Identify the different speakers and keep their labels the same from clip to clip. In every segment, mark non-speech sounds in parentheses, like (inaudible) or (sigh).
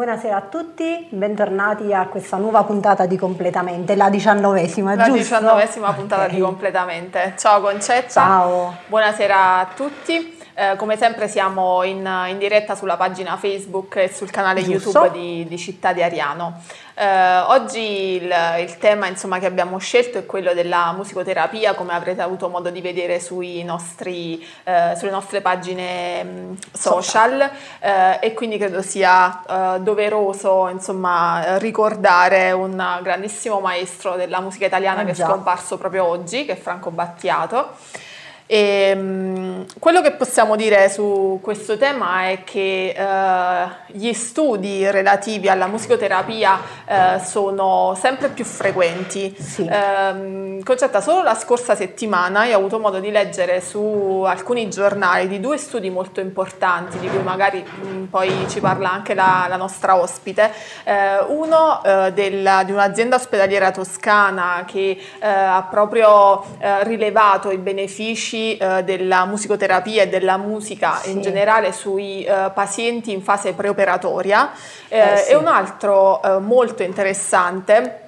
Speaker 1: Buonasera a tutti, bentornati a questa nuova puntata di Completamente, la diciannovesima,
Speaker 2: la
Speaker 1: giusto?
Speaker 2: diciannovesima puntata okay. di Completamente. Ciao Concetta.
Speaker 1: Ciao.
Speaker 2: Buonasera a tutti. Eh, come sempre siamo in, in, diretta sulla pagina Facebook e sul canale Giusto. YouTube di, di, Città di Ariano. Eh, oggi il, il tema insomma, che abbiamo scelto è quello della musicoterapia, come avrete avuto modo di vedere nostri, eh, sulle nostre pagine mh, social eh, e quindi credo sia eh, doveroso insomma, ricordare un grandissimo maestro della musica italiana che è scomparso proprio oggi, che è Franco Battiato. E, um, quello che possiamo dire su questo tema è che uh, gli studi relativi alla musicoterapia uh, sono sempre più frequenti. Sì. Um, Concetta, solo la scorsa settimana io ho avuto modo di leggere su alcuni giornali di due studi molto importanti, di cui magari um, poi ci parla anche la, la nostra ospite. Uh, uno del, di un'azienda ospedaliera toscana che ha proprio rilevato i benefici eh, della musicoterapia e della musica sì. in generale sui eh, pazienti in fase preoperatoria eh, eh sì. e un altro eh, molto interessante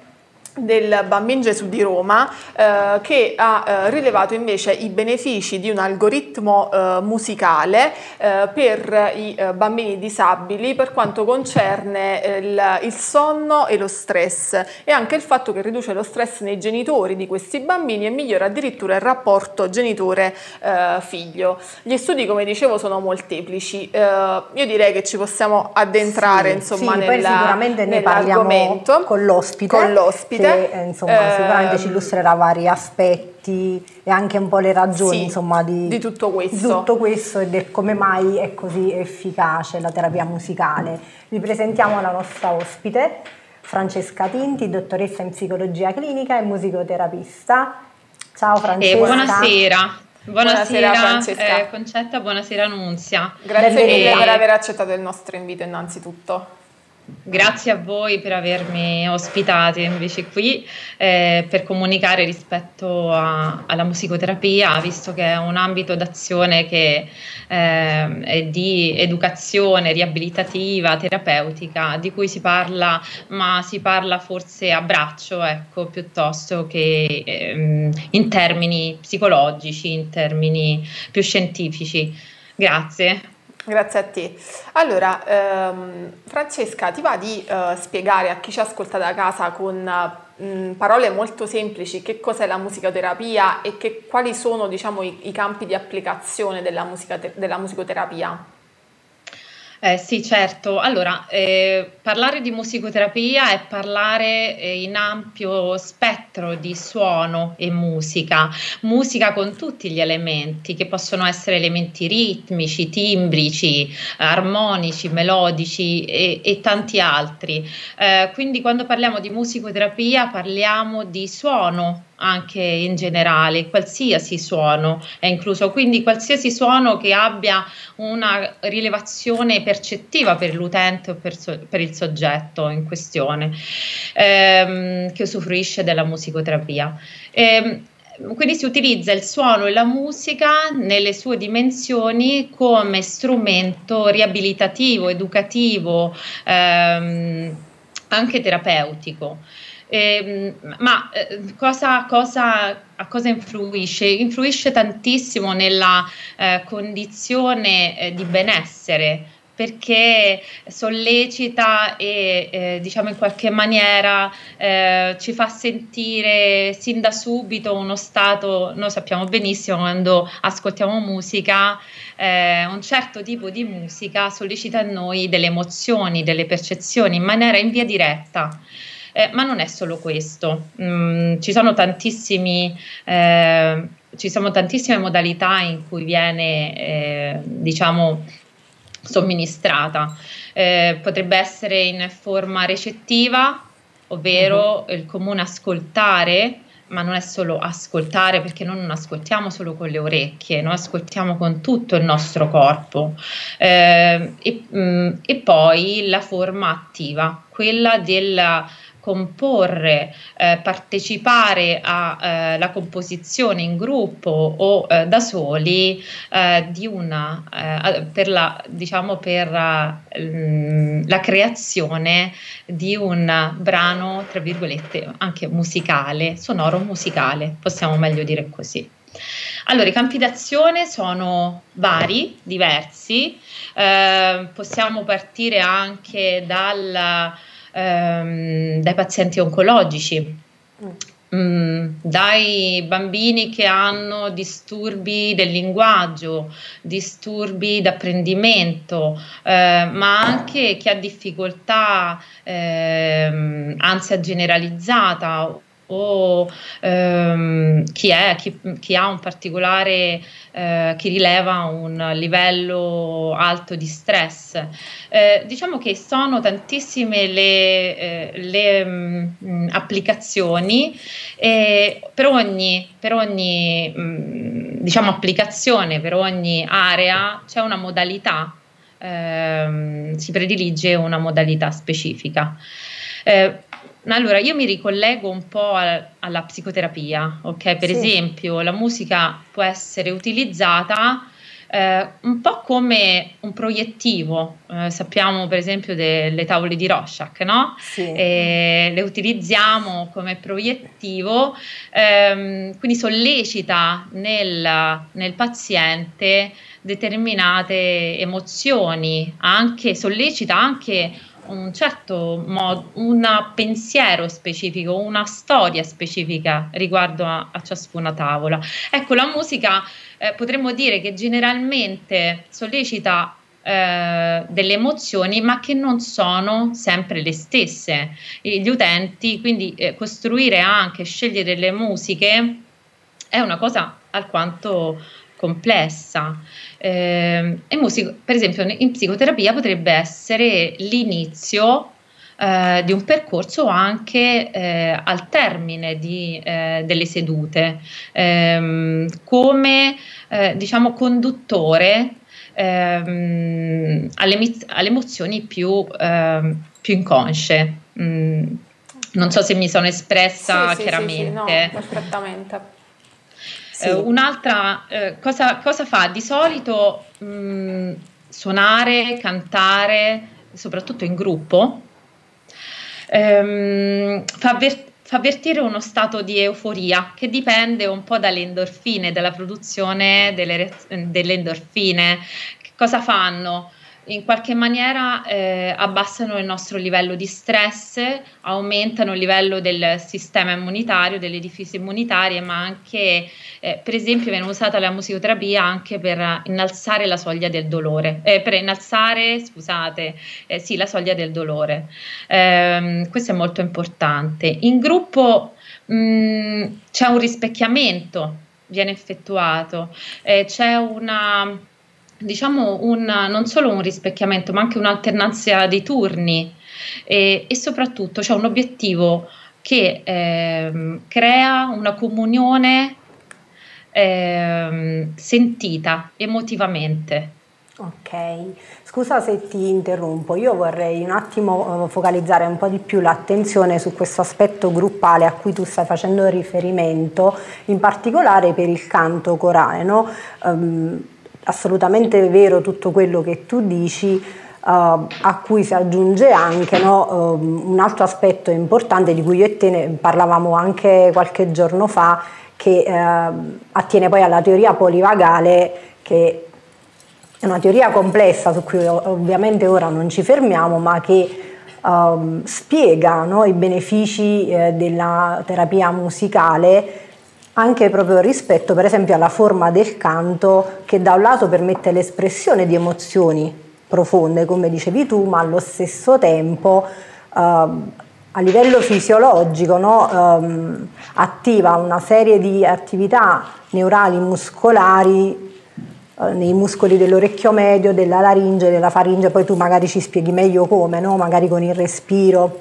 Speaker 2: del Bambin Gesù di Roma eh, che ha eh, rilevato invece i benefici di un algoritmo eh, musicale eh, per i eh, bambini disabili per quanto concerne eh, il, il, sonno e lo stress e anche il fatto che riduce lo stress nei genitori di questi bambini e migliora addirittura il rapporto genitore-figlio. Gli studi come dicevo sono molteplici, io direi che ci possiamo addentrare
Speaker 1: sì,
Speaker 2: insomma
Speaker 1: sì,
Speaker 2: nella,
Speaker 1: sicuramente ne parliamo con l'ospite.
Speaker 2: Con l'ospite
Speaker 1: che eh, insomma, sicuramente ci illustrerà vari aspetti e anche un po' le ragioni
Speaker 2: sì,
Speaker 1: insomma, di,
Speaker 2: di, tutto questo.
Speaker 1: di tutto questo e del come mai è così efficace la terapia musicale. Vi presentiamo la nostra ospite, Francesca Tinti, dottoressa in psicologia clinica e musicoterapista. Ciao Francesca.
Speaker 3: E buonasera. Buonasera, buonasera
Speaker 2: Francesca.
Speaker 3: Eh, Concetta, buonasera Nunzia.
Speaker 2: Grazie mille per aver accettato il nostro invito innanzitutto.
Speaker 3: Grazie a voi per avermi ospitati invece qui eh, per comunicare rispetto a, alla musicoterapia, visto che è un ambito d'azione che eh, è di educazione riabilitativa, terapeutica, di cui si parla, ma si parla forse a braccio, ecco, piuttosto che eh, in termini psicologici, in termini più scientifici. Grazie.
Speaker 2: Grazie a te. Allora, ehm, Francesca, ti va di eh, spiegare a chi ci ascolta da casa con mh, mm, parole molto semplici che cos'è la musicoterapia e che, quali sono diciamo, i, i, campi di applicazione della, musica, della musicoterapia?
Speaker 3: Eh, sì, certo. Allora, eh, parlare di musicoterapia è parlare eh, in ampio spettro di suono e musica, musica con tutti gli elementi che possono essere elementi ritmici, timbrici, armonici, melodici e, e tanti altri. Eh, quindi quando parliamo di musicoterapia parliamo di suono anche in generale, qualsiasi suono è incluso, quindi qualsiasi suono che abbia una rilevazione percettiva per l'utente o per, so, per il soggetto in questione ehm, che usufruisce della musicoterapia. Ehm, quindi si utilizza il suono e la musica nelle sue dimensioni come strumento riabilitativo, educativo, ehm, anche terapeutico. Eh, ma cosa, cosa, a cosa influisce? Influisce tantissimo nella eh, condizione eh, di benessere perché sollecita e eh, diciamo in qualche maniera eh, ci fa sentire sin da subito uno stato, noi sappiamo benissimo quando ascoltiamo musica, eh, un certo tipo di musica sollecita in noi delle emozioni, delle percezioni in maniera in via diretta. Eh, ma non è solo questo, mm, ci sono tantissimi eh, ci sono tantissime modalità in cui viene eh, diciamo somministrata. Eh, potrebbe essere in forma recettiva ovvero uh-huh. il comune ascoltare ma non è solo ascoltare perché noi non ascoltiamo solo con le orecchie, noi ascoltiamo con tutto il nostro corpo. Eh, e, mh, mm, e, poi la forma attiva, quella della comporre, eh, partecipare alla eh, composizione in gruppo o eh, da soli eh, di una, eh, per la, diciamo per mm, la creazione di un brano, tra virgolette, anche musicale, sonoro musicale, possiamo meglio dire così. Allora, i campi d'azione sono vari, diversi, eh, possiamo partire anche dal, ehm, dai pazienti oncologici. Mm, dai bambini che hanno disturbi del linguaggio, disturbi d'apprendimento, eh, ma anche chi ha difficoltà, eh, ansia generalizzata o ehm, chi, è, chi, chi, ha un particolare, eh, chi rileva un livello alto di stress. Eh, diciamo che sono tantissime le, eh, le mh, mm, applicazioni e per ogni, per ogni mh, mm, diciamo, applicazione, per ogni area c'è una modalità, ehm, si predilige una modalità specifica. Eh, allora, io mi ricollego un po' a, alla psicoterapia, ok? Per sì. esempio, la musica può essere utilizzata eh, un po' come un proiettivo, eh, sappiamo per esempio delle tavole di Rorschach, no? Sì. E le utilizziamo come proiettivo, ehm, quindi sollecita nel, nel paziente determinate emozioni, anche, sollecita anche un certo modo, un pensiero specifico, una storia specifica riguardo a, a ciascuna tavola. Ecco, la musica eh, potremmo dire che generalmente sollecita eh, delle emozioni, ma che non sono sempre le stesse. Gli utenti, quindi eh, costruire anche, scegliere le musiche è una cosa alquanto complessa. Eh, e musico, per esempio in psicoterapia potrebbe essere l'inizio eh, di un percorso anche eh, al termine di, eh, delle sedute, ehm, come eh, diciamo conduttore ehm, alle, alle, emozioni più, ehm, più inconsce. Mm, non so se mi sono espressa sì, chiaramente. Sì,
Speaker 2: sì, no, perfettamente.
Speaker 3: Eh, un'altra eh, cosa, cosa, fa? Di solito mh, mm, suonare, cantare, soprattutto in gruppo, ehm, fa, avver- fa avvertire uno stato di euforia che dipende un po' dalle endorfine, dalla produzione delle, delle endorfine. Che cosa fanno? In qualche maniera eh, abbassano il nostro livello di stress, aumentano il livello del sistema immunitario, delle difese immunitarie, ma anche, eh, per esempio, viene usata la musicoterapia anche per innalzare la soglia del dolore, eh, per innalzare, scusate, eh, sì, la soglia del dolore. Ehm, questo è molto importante. In gruppo mh, mm, c'è un rispecchiamento, viene effettuato, eh, c'è una diciamo un, non solo un rispecchiamento ma anche un'alternanza dei turni e, e soprattutto c'è un obiettivo che eh, crea una comunione eh, sentita emotivamente.
Speaker 1: Ok, scusa se ti interrompo, io vorrei un attimo eh, focalizzare un po' di più l'attenzione su questo aspetto gruppale a cui tu stai facendo riferimento, in particolare per il canto corale. No? Um, assolutamente vero tutto quello che tu dici, uh, a cui si aggiunge anche no, uh, un altro aspetto importante di cui io e te ne parlavamo anche qualche giorno fa, che uh, attiene poi alla teoria polivagale, che è una teoria complessa su cui ovviamente ora non ci fermiamo, ma che um, spiega no, i benefici eh, della terapia musicale anche proprio rispetto per esempio alla forma del canto che da un lato permette l'espressione di emozioni profonde come dicevi tu ma allo stesso tempo eh, a livello fisiologico no, ehm, attiva una serie di attività neurali muscolari eh, nei muscoli dell'orecchio medio, della laringe, della faringe, poi tu magari ci spieghi meglio come, no? magari con il respiro,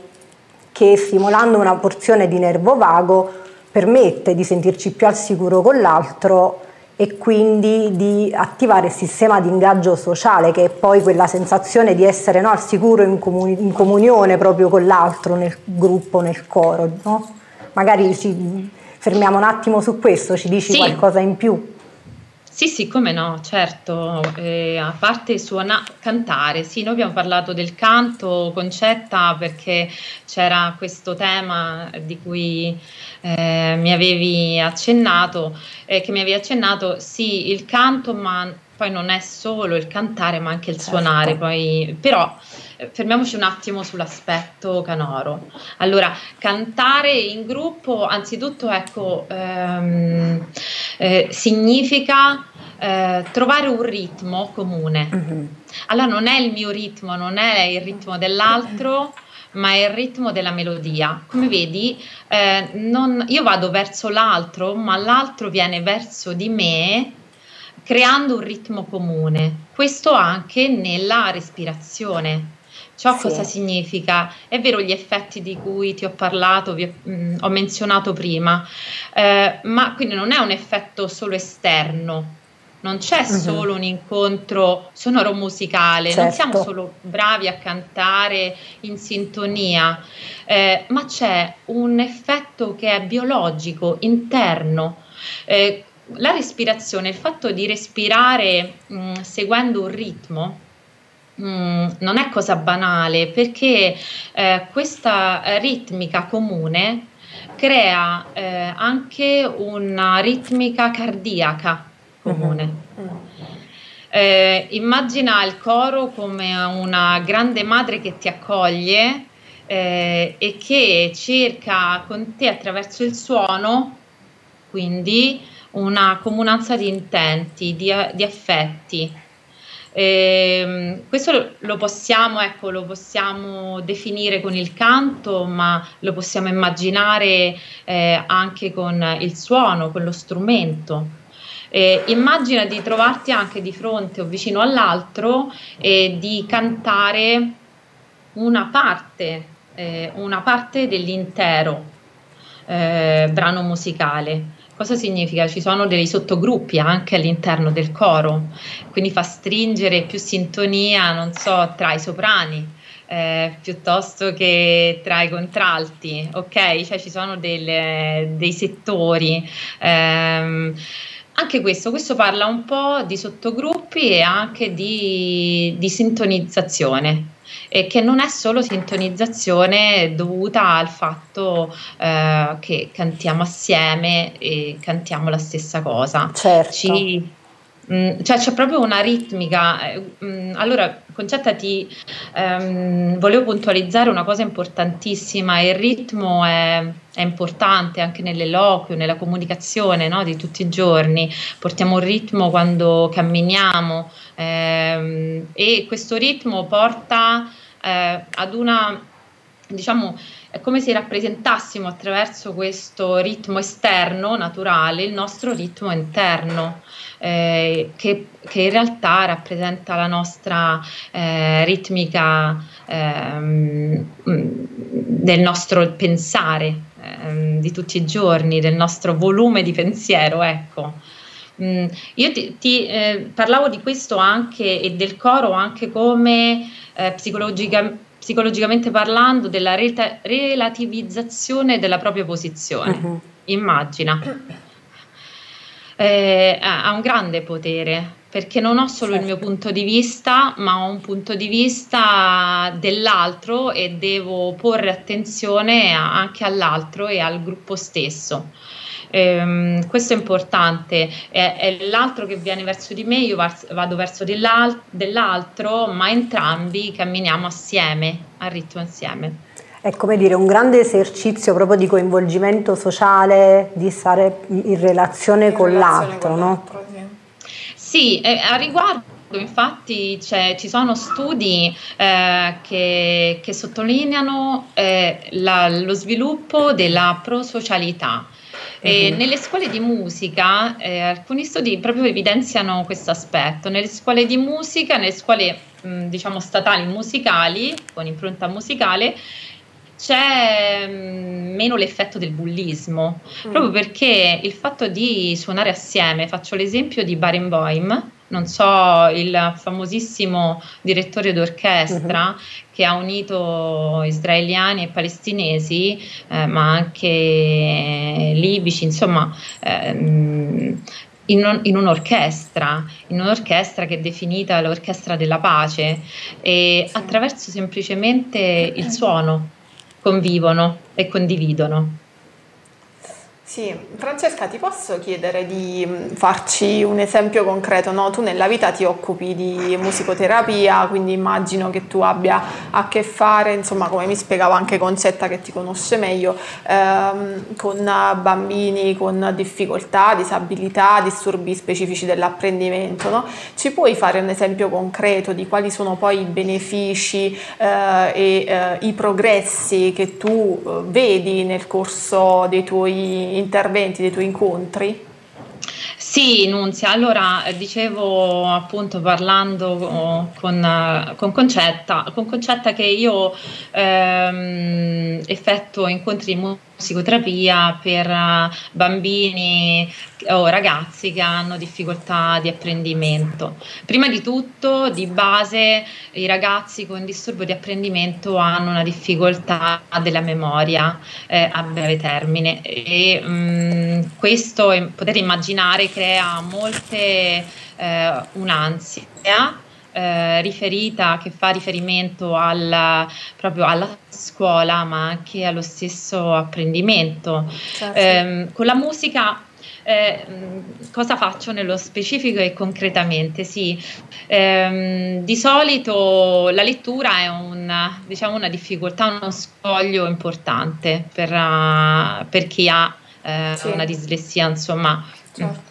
Speaker 1: che stimolando una porzione di nervo vago permette di sentirci più al sicuro con l'altro e quindi di attivare il sistema di ingaggio sociale che è poi quella sensazione di essere no, al sicuro in, comuni- in, comunione proprio con l'altro nel gruppo, nel coro. No? Magari ci fermiamo un attimo su questo, ci dici sì. qualcosa in più?
Speaker 3: Sì, sì, come no, certo, eh, a parte suonare, cantare, sì, noi abbiamo parlato del canto, Concetta, perché c'era questo tema di cui eh, mi avevi accennato, eh, che mi avevi accennato, sì, il canto, ma poi non è solo il cantare, ma anche il certo. suonare, poi, però eh, fermiamoci un attimo sull'aspetto canoro. Allora, cantare in gruppo, anzitutto, ecco, ehm, eh, significa eh, trovare un ritmo comune. Mm-hmm. Allora non è il mio ritmo, non è il ritmo dell'altro, ma è il ritmo della melodia. Come vedi, eh, non, io vado verso l'altro, ma l'altro viene verso di me creando un ritmo comune. Questo anche nella respirazione. Ciò sì. cosa significa? È vero gli effetti di cui ti ho parlato, vi, mh, mm, ho menzionato prima, eh, ma quindi non è un effetto solo esterno, non c'è uh-huh. solo un incontro sonoro musicale, certo. non siamo solo bravi a cantare in sintonia, eh, ma c'è un effetto che è biologico, interno. Eh, la respirazione, il fatto di respirare mh, mm, seguendo un ritmo, mm, non è cosa banale perché eh, questa ritmica comune crea eh, anche una ritmica cardiaca comune. Eh, immagina il coro come una grande madre che ti accoglie eh, e che cerca con te attraverso il suono, quindi una comunanza di intenti, di, di affetti. Eh, questo lo possiamo, ecco, lo possiamo definire con il canto, ma lo possiamo immaginare eh, anche con il suono, con lo strumento. Eh, immagina di trovarti anche di fronte o vicino all'altro e di cantare una parte, eh, una parte dell'intero eh, brano musicale. Cosa significa? Ci sono dei sottogruppi anche all'interno del coro, quindi fa stringere più sintonia, non so, tra i soprani, eh, piuttosto che tra i contralti, ok? Cioè ci sono delle, dei settori. Ehm, anche questo, questo parla un po' di sottogruppi e anche di, di sintonizzazione, e che non è solo sintonizzazione dovuta al fatto eh, che cantiamo assieme e cantiamo la stessa cosa.
Speaker 1: Certo. Ci,
Speaker 3: Mm, cioè c'è proprio una ritmica. Eh, mm, allora, Concetta, ti ehm, volevo puntualizzare una cosa importantissima: il ritmo è, è importante anche nell'eloquio, nella comunicazione no, di tutti i giorni. Portiamo un ritmo quando camminiamo ehm, e questo ritmo porta eh, ad una, diciamo, è come se rappresentassimo attraverso questo ritmo esterno naturale il nostro ritmo interno eh, che, che, in realtà rappresenta la nostra eh, ritmica ehm, del nostro pensare ehm, di tutti i giorni, del nostro volume di pensiero, ecco. Mm, io ti, ti eh, parlavo di questo anche e del coro anche come eh, psicologica, psicologicamente parlando della reta, relativizzazione della propria posizione. Uh-huh. Immagina eh, ha un grande potere perché non ho solo certo. il mio certo. punto di vista, ma ho un punto di vista dell'altro e devo porre attenzione anche all'altro e al gruppo stesso. Eh, questo è importante, è, è, l'altro che viene verso di me, io vado verso dell'altro, ma entrambi camminiamo assieme, al ritmo insieme
Speaker 1: è come dire un grande esercizio proprio di coinvolgimento sociale, di stare in relazione in con relazione l'altro, con no?
Speaker 3: Sì, eh, a riguardo infatti ci sono studi eh, che, che, sottolineano eh, la, lo sviluppo della prosocialità. E uh-huh. Nelle scuole di musica eh, alcuni studi proprio evidenziano questo aspetto. Nelle scuole di musica, nelle scuole mh, diciamo statali musicali, con impronta musicale, c'è mh, meno l'effetto del bullismo, mm. proprio perché il fatto di suonare assieme, faccio l'esempio di Barenboim, non so, il famosissimo direttore d'orchestra uh-huh. che ha unito israeliani e palestinesi, eh, ma anche libici, insomma, ehm, in, in, un'orchestra, in un'orchestra che è definita l'orchestra della pace e attraverso semplicemente il suono convivono e condividono.
Speaker 2: Sì, Francesca, ti posso chiedere di mm, farci un esempio concreto? No? Tu nella vita ti occupi di musicoterapia, quindi immagino che tu abbia a che fare, insomma, come mi spiegava anche Concetta che ti conosce meglio, ehm, con bambini con difficoltà, disabilità, disturbi specifici dell'apprendimento. No? Ci puoi fare un esempio concreto di quali sono poi i benefici eh, e eh, i progressi che tu eh, vedi nel corso dei tuoi interventi, dei tuoi incontri?
Speaker 3: Sì, Nunzia, allora dicevo appunto parlando con, con, Concetta, con Concetta che io ehm, effettuo incontri psicoterapia per eh, bambini o ragazzi che hanno difficoltà di apprendimento. Prima di tutto, di base, i ragazzi con disturbo di apprendimento hanno una difficoltà della memoria eh, a breve termine e mh, mm, questo potete immaginare crea molte eh, un'ansia eh, riferita che fa riferimento alla, proprio alla scuola ma anche allo stesso apprendimento. Certo. Eh, con la musica eh, cosa faccio nello specifico e concretamente? Sì, ehm, di solito la lettura è un, diciamo, una difficoltà, uno scoglio importante per, uh, per chi ha uh, sì. una dislessia, insomma, certo.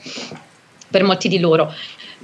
Speaker 3: per molti di loro.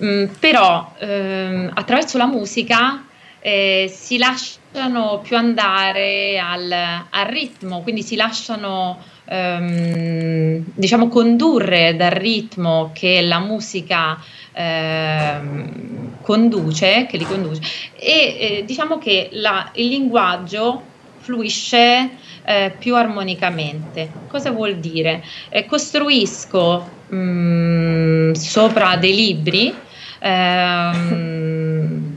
Speaker 3: Mm, però ehm, attraverso la musica eh, si lasciano più andare al, al ritmo, quindi si lasciano ehm, diciamo condurre dal ritmo che la musica ehm, conduce, che li conduce e eh, diciamo che la, il linguaggio fluisce eh, più armonicamente. Cosa vuol dire? Eh, costruisco mh, mm, sopra dei libri ehm,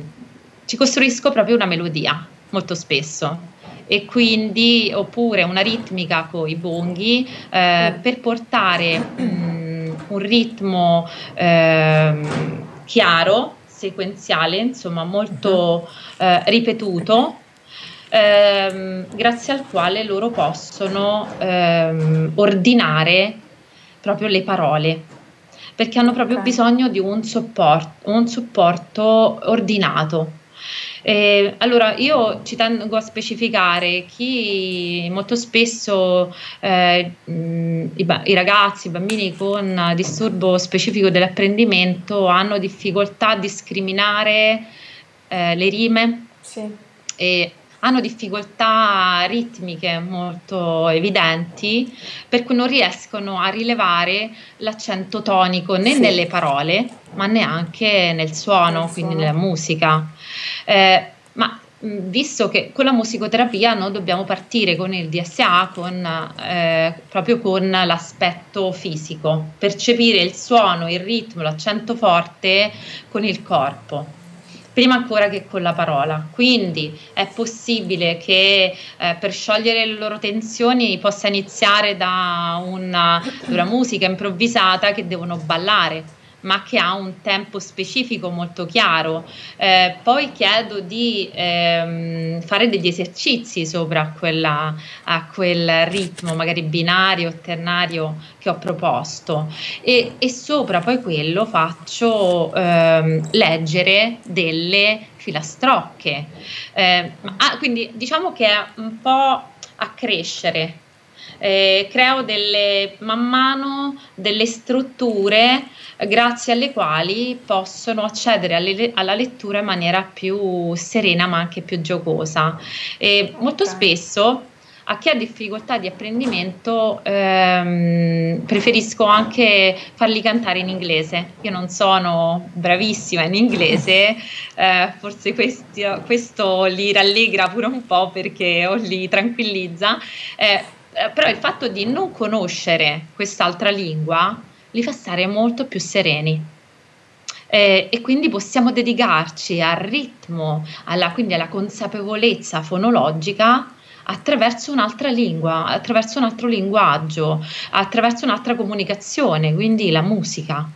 Speaker 3: ci costruisco proprio una melodia molto spesso. E quindi oppure una ritmica con i bonghi eh, per portare mm, un ritmo eh, chiaro, sequenziale, insomma molto eh, ripetuto, ehm, grazie al quale loro possono ehm, ordinare proprio le parole perché hanno proprio okay. bisogno di un supporto, un supporto ordinato. Eh, allora, io ci tengo a specificare chi molto spesso eh, i, i, ragazzi, i bambini con disturbo specifico dell'apprendimento hanno difficoltà a discriminare eh, le rime sì. e hanno difficoltà ritmiche molto evidenti, per cui non riescono a rilevare l'accento tonico né sì. nelle parole, ma neanche nel suono, nel quindi suono. nella musica. Eh, ma visto che con la musicoterapia noi dobbiamo partire con il DSA con, eh, proprio con l'aspetto fisico, percepire il suono, il ritmo, l'accento forte con il corpo prima ancora che con la parola. Quindi è possibile che eh, per sciogliere le loro tensioni possa iniziare da una, una musica improvvisata che devono ballare ma che ha un tempo specifico molto chiaro. Eh, poi chiedo di ehm, fare degli esercizi sopra quella, a quel ritmo, magari binario, ternario che ho proposto e, e sopra poi quello faccio ehm, leggere delle filastrocche. Eh, ah, quindi diciamo che è un po' a crescere eh, creo delle, man mano delle strutture grazie alle quali possono accedere alle, alla lettura in maniera più serena ma anche più giocosa. E molto spesso a chi ha difficoltà di apprendimento ehm, preferisco anche farli cantare in inglese. Io non sono bravissima in inglese, (laughs) eh, forse questo, questo, li rallegra pure un po' perché o li tranquillizza, eh, eh, però il fatto di non conoscere quest'altra lingua li fa stare molto più sereni. Eh, e quindi possiamo dedicarci al ritmo, alla, quindi alla consapevolezza fonologica attraverso un'altra lingua, attraverso un altro linguaggio, attraverso un'altra comunicazione, quindi la musica.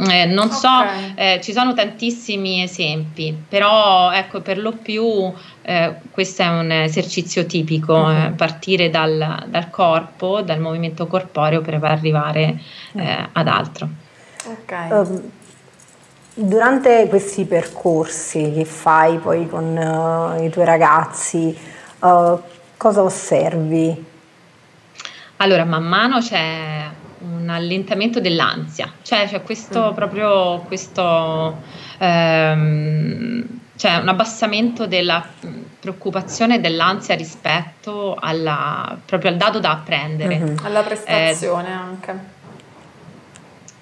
Speaker 3: Eh, non okay. so, eh, ci sono tantissimi esempi, però ecco per lo più eh, questo è un esercizio tipico, uh-huh. partire dal, dal, corpo, dal movimento corporeo per arrivare uh ad altro.
Speaker 1: Okay. Um, durante questi percorsi che fai poi con uh, i tuoi ragazzi, uh, cosa osservi?
Speaker 3: Allora, man mano c'è un allentamento dell'ansia, cioè c'è questo mm. proprio questo ehm, cioè un abbassamento della preoccupazione e dell'ansia rispetto alla, proprio al dato da apprendere.
Speaker 2: Mm-hmm. Alla prestazione eh, anche.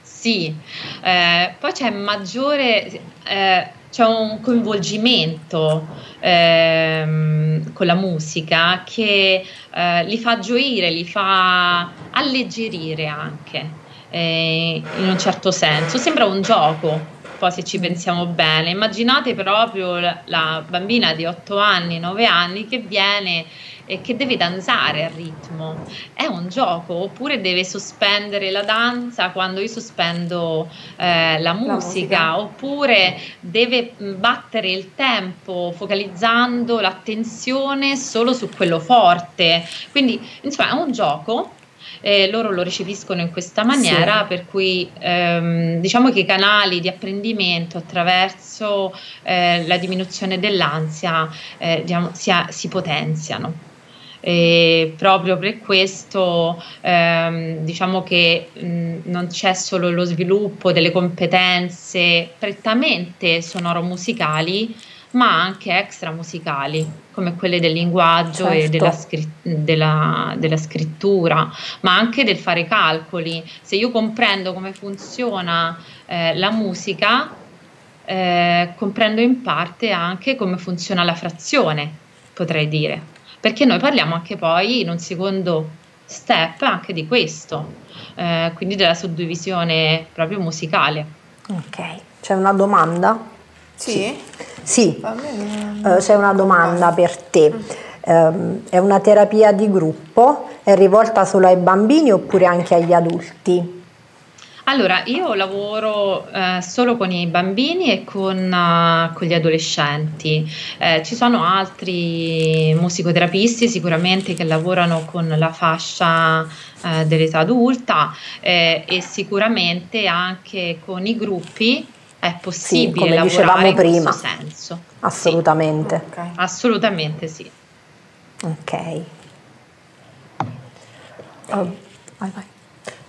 Speaker 3: Sì, eh, poi c'è maggiore, eh, c'è un coinvolgimento ehm, con la musica che eh, li fa gioire, li fa alleggerire anche eh, in un certo senso. Sembra un gioco, poi se ci pensiamo bene. Immaginate proprio la, bambina di 8 anni, 9 anni che viene e che deve danzare al ritmo. È un gioco, oppure deve sospendere la danza quando io sospendo eh, la, musica, la, musica, oppure deve battere il tempo focalizzando l'attenzione solo su quello forte. Quindi, insomma, è un gioco eh, loro lo recepiscono in questa maniera, sì. per cui ehm, diciamo che i canali di apprendimento attraverso eh, la diminuzione dell'ansia eh, diciamo, si, si potenziano. E proprio per questo ehm, diciamo che mh, non c'è solo lo sviluppo delle competenze prettamente sonoro-musicali, ma anche extra musicali, come quelle del linguaggio certo. e della, della, della, scrittura, ma anche del fare calcoli. Se io comprendo come funziona eh, la musica, eh, comprendo in parte anche come funziona la frazione, potrei dire, perché noi parliamo anche poi in un secondo step anche di questo, eh, quindi della suddivisione proprio musicale.
Speaker 1: Ok, c'è una domanda?
Speaker 2: Sì.
Speaker 1: Sì, uh, c'è una domanda per te. Um, è una terapia di gruppo? È rivolta solo ai bambini oppure anche agli adulti?
Speaker 3: Allora, io lavoro eh, solo con i bambini e con, uh, con gli adolescenti. Eh, ci sono altri musicoterapisti sicuramente che lavorano con la fascia eh, dell'età adulta eh, e sicuramente anche con i gruppi è possibile sì, come dicevamo prima. senso.
Speaker 1: Assolutamente.
Speaker 3: Sì. Okay. Assolutamente sì.
Speaker 1: Ok. Oh,
Speaker 2: vai, vai.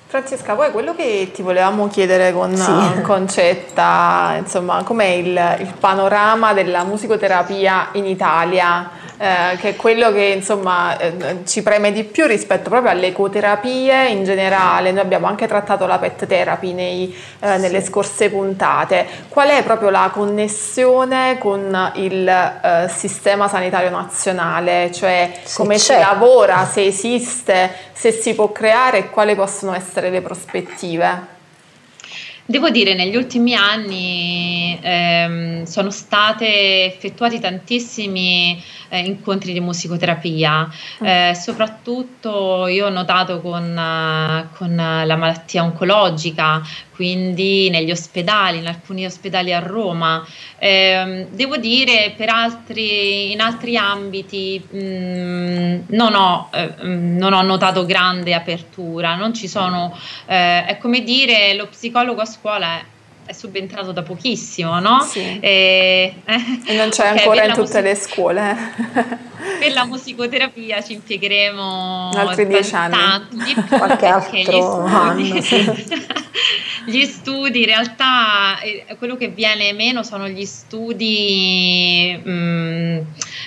Speaker 2: Francesca, poi quello che ti volevamo chiedere con sì. Concetta, insomma, com'è il, il panorama della musicoterapia in Italia? Eh, che è quello che insomma eh, ci preme di più rispetto proprio alle ecoterapie in generale. Noi abbiamo anche trattato la pet therapy nei, eh, nelle scorse puntate. Qual è proprio la connessione con il eh, sistema sanitario nazionale? Cioè se come c'è. si lavora, se esiste, se si può creare e quali possono essere le prospettive?
Speaker 3: Devo dire, negli ultimi anni ehm, sono state effettuati tantissimi eh, incontri di musicoterapia, mm. eh, soprattutto io ho notato con, uh, con la malattia oncologica, quindi negli ospedali, in alcuni ospedali a Roma. Eh, devo dire, per altri, in altri ambiti mh, mm, non, ho, eh, mm, non, ho, notato grande apertura, non ci sono, eh, è come dire, lo psicologo a scuola è è subentrato da pochissimo, no?
Speaker 2: Sì. E, e non c'è (laughs) okay, ancora in tutte music- le scuole.
Speaker 3: per la musicoterapia ci impiegheremo
Speaker 2: altri dieci anni,
Speaker 1: tanti, qualche altro
Speaker 3: anno, sì. (laughs) gli studi, in realtà eh, quello che viene meno sono gli studi mh, mm,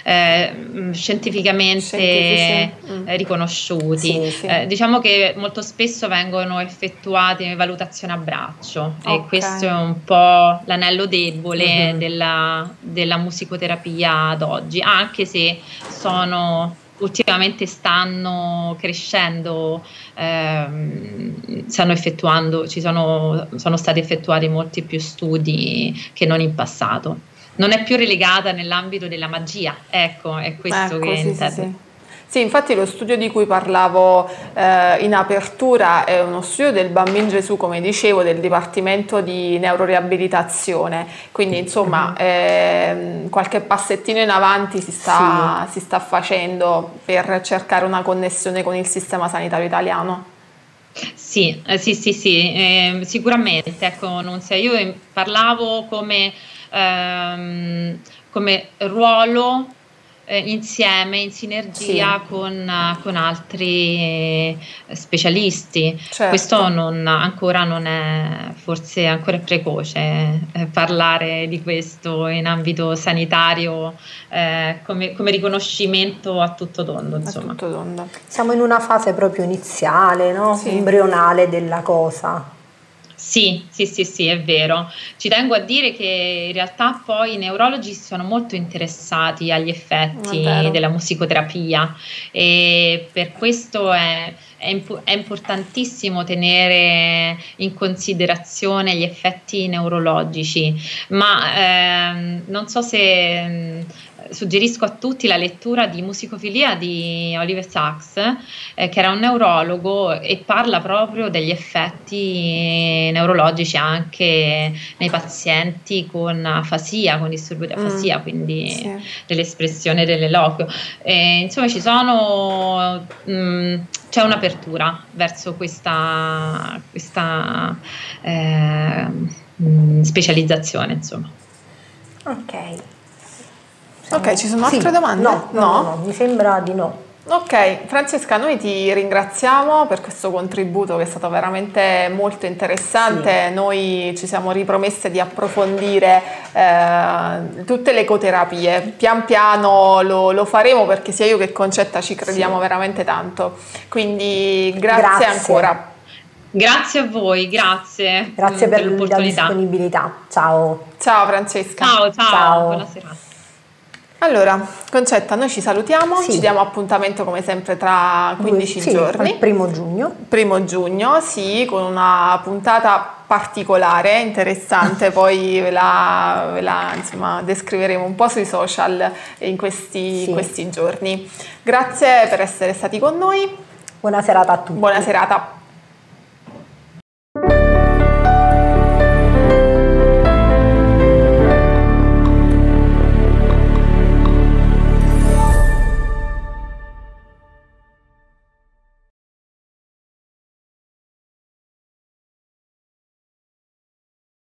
Speaker 3: eh, scientificamente mm. riconosciuti. Sì, sì. Eh, diciamo che molto spesso vengono effettuate valutazioni a braccio okay. e questo è un po' l'anello debole mm-hmm. della, della musicoterapia ad oggi, anche se sono ultimamente stanno crescendo, ehm, stanno effettuando, ci sono, sono stati effettuati molti più studi che non in passato. Non è più relegata nell'ambito della magia, ecco, è questo ecco, che sì, intendo. Sì, sì.
Speaker 2: Sì, infatti lo studio di cui parlavo eh, in apertura è uno studio del Bambino Gesù, come dicevo, del Dipartimento di Neuroriabilitazione, quindi insomma eh, qualche passettino in avanti si sta, sì. si sta facendo per cercare una connessione con il sistema sanitario italiano.
Speaker 3: Sì, eh, sì, sì, sì eh, sicuramente. Ecco, non so, io parlavo come, ehm, come ruolo insieme, in sinergia sì. con, con, altri eh, specialisti. Certo. Questo non, ancora non è, forse ancora è precoce eh, parlare di questo in ambito sanitario eh, come, come, riconoscimento a tutto tondo. Insomma. A tutto
Speaker 1: tondo. Siamo in una fase proprio iniziale, no? sì. embrionale della cosa.
Speaker 3: Sì, sì, sì, sì, è vero. Ci tengo a dire che in realtà poi i neurologi sono molto interessati agli effetti della musicoterapia e per questo è, è, imp- è, importantissimo tenere in considerazione gli effetti neurologici, ma ehm, non so se suggerisco a tutti la lettura di Musicofilia di Oliver Sacks, eh, che era un neurologo e parla proprio degli effetti neurologici anche nei pazienti con afasia, con disturbo di afasia, mm, quindi sì. dell'espressione dell'eloquio. E, insomma, ci sono. Mh, mm, c'è un'apertura verso questa, questa eh, mm, specializzazione, insomma.
Speaker 1: Ok.
Speaker 2: Ok, ci sono altre sì, domande?
Speaker 1: No no, no, no, mi sembra di no.
Speaker 2: Ok, Francesca, noi ti ringraziamo per questo contributo che è stato veramente molto interessante. Sì. Noi ci siamo ripromesse di approfondire eh, tutte le ecoterapie. Pian piano lo, lo, faremo perché sia io che Concetta ci crediamo sì. veramente tanto. Quindi grazie, grazie, ancora.
Speaker 3: Grazie a voi, grazie.
Speaker 1: Grazie per, per la disponibilità. Ciao.
Speaker 2: Ciao Francesca.
Speaker 3: Ciao, ciao. ciao. Buonasera.
Speaker 2: Allora, Concetta, noi ci salutiamo, sì. ci diamo appuntamento come sempre tra 15
Speaker 1: sì,
Speaker 2: giorni.
Speaker 1: Il primo giugno.
Speaker 2: Primo giugno, sì, con una puntata particolare, interessante, (laughs) poi ve la, ve la insomma, descriveremo un po' sui social in questi, sì. questi giorni. Grazie per essere stati con noi.
Speaker 1: Buona serata a tutti.
Speaker 2: Buona serata.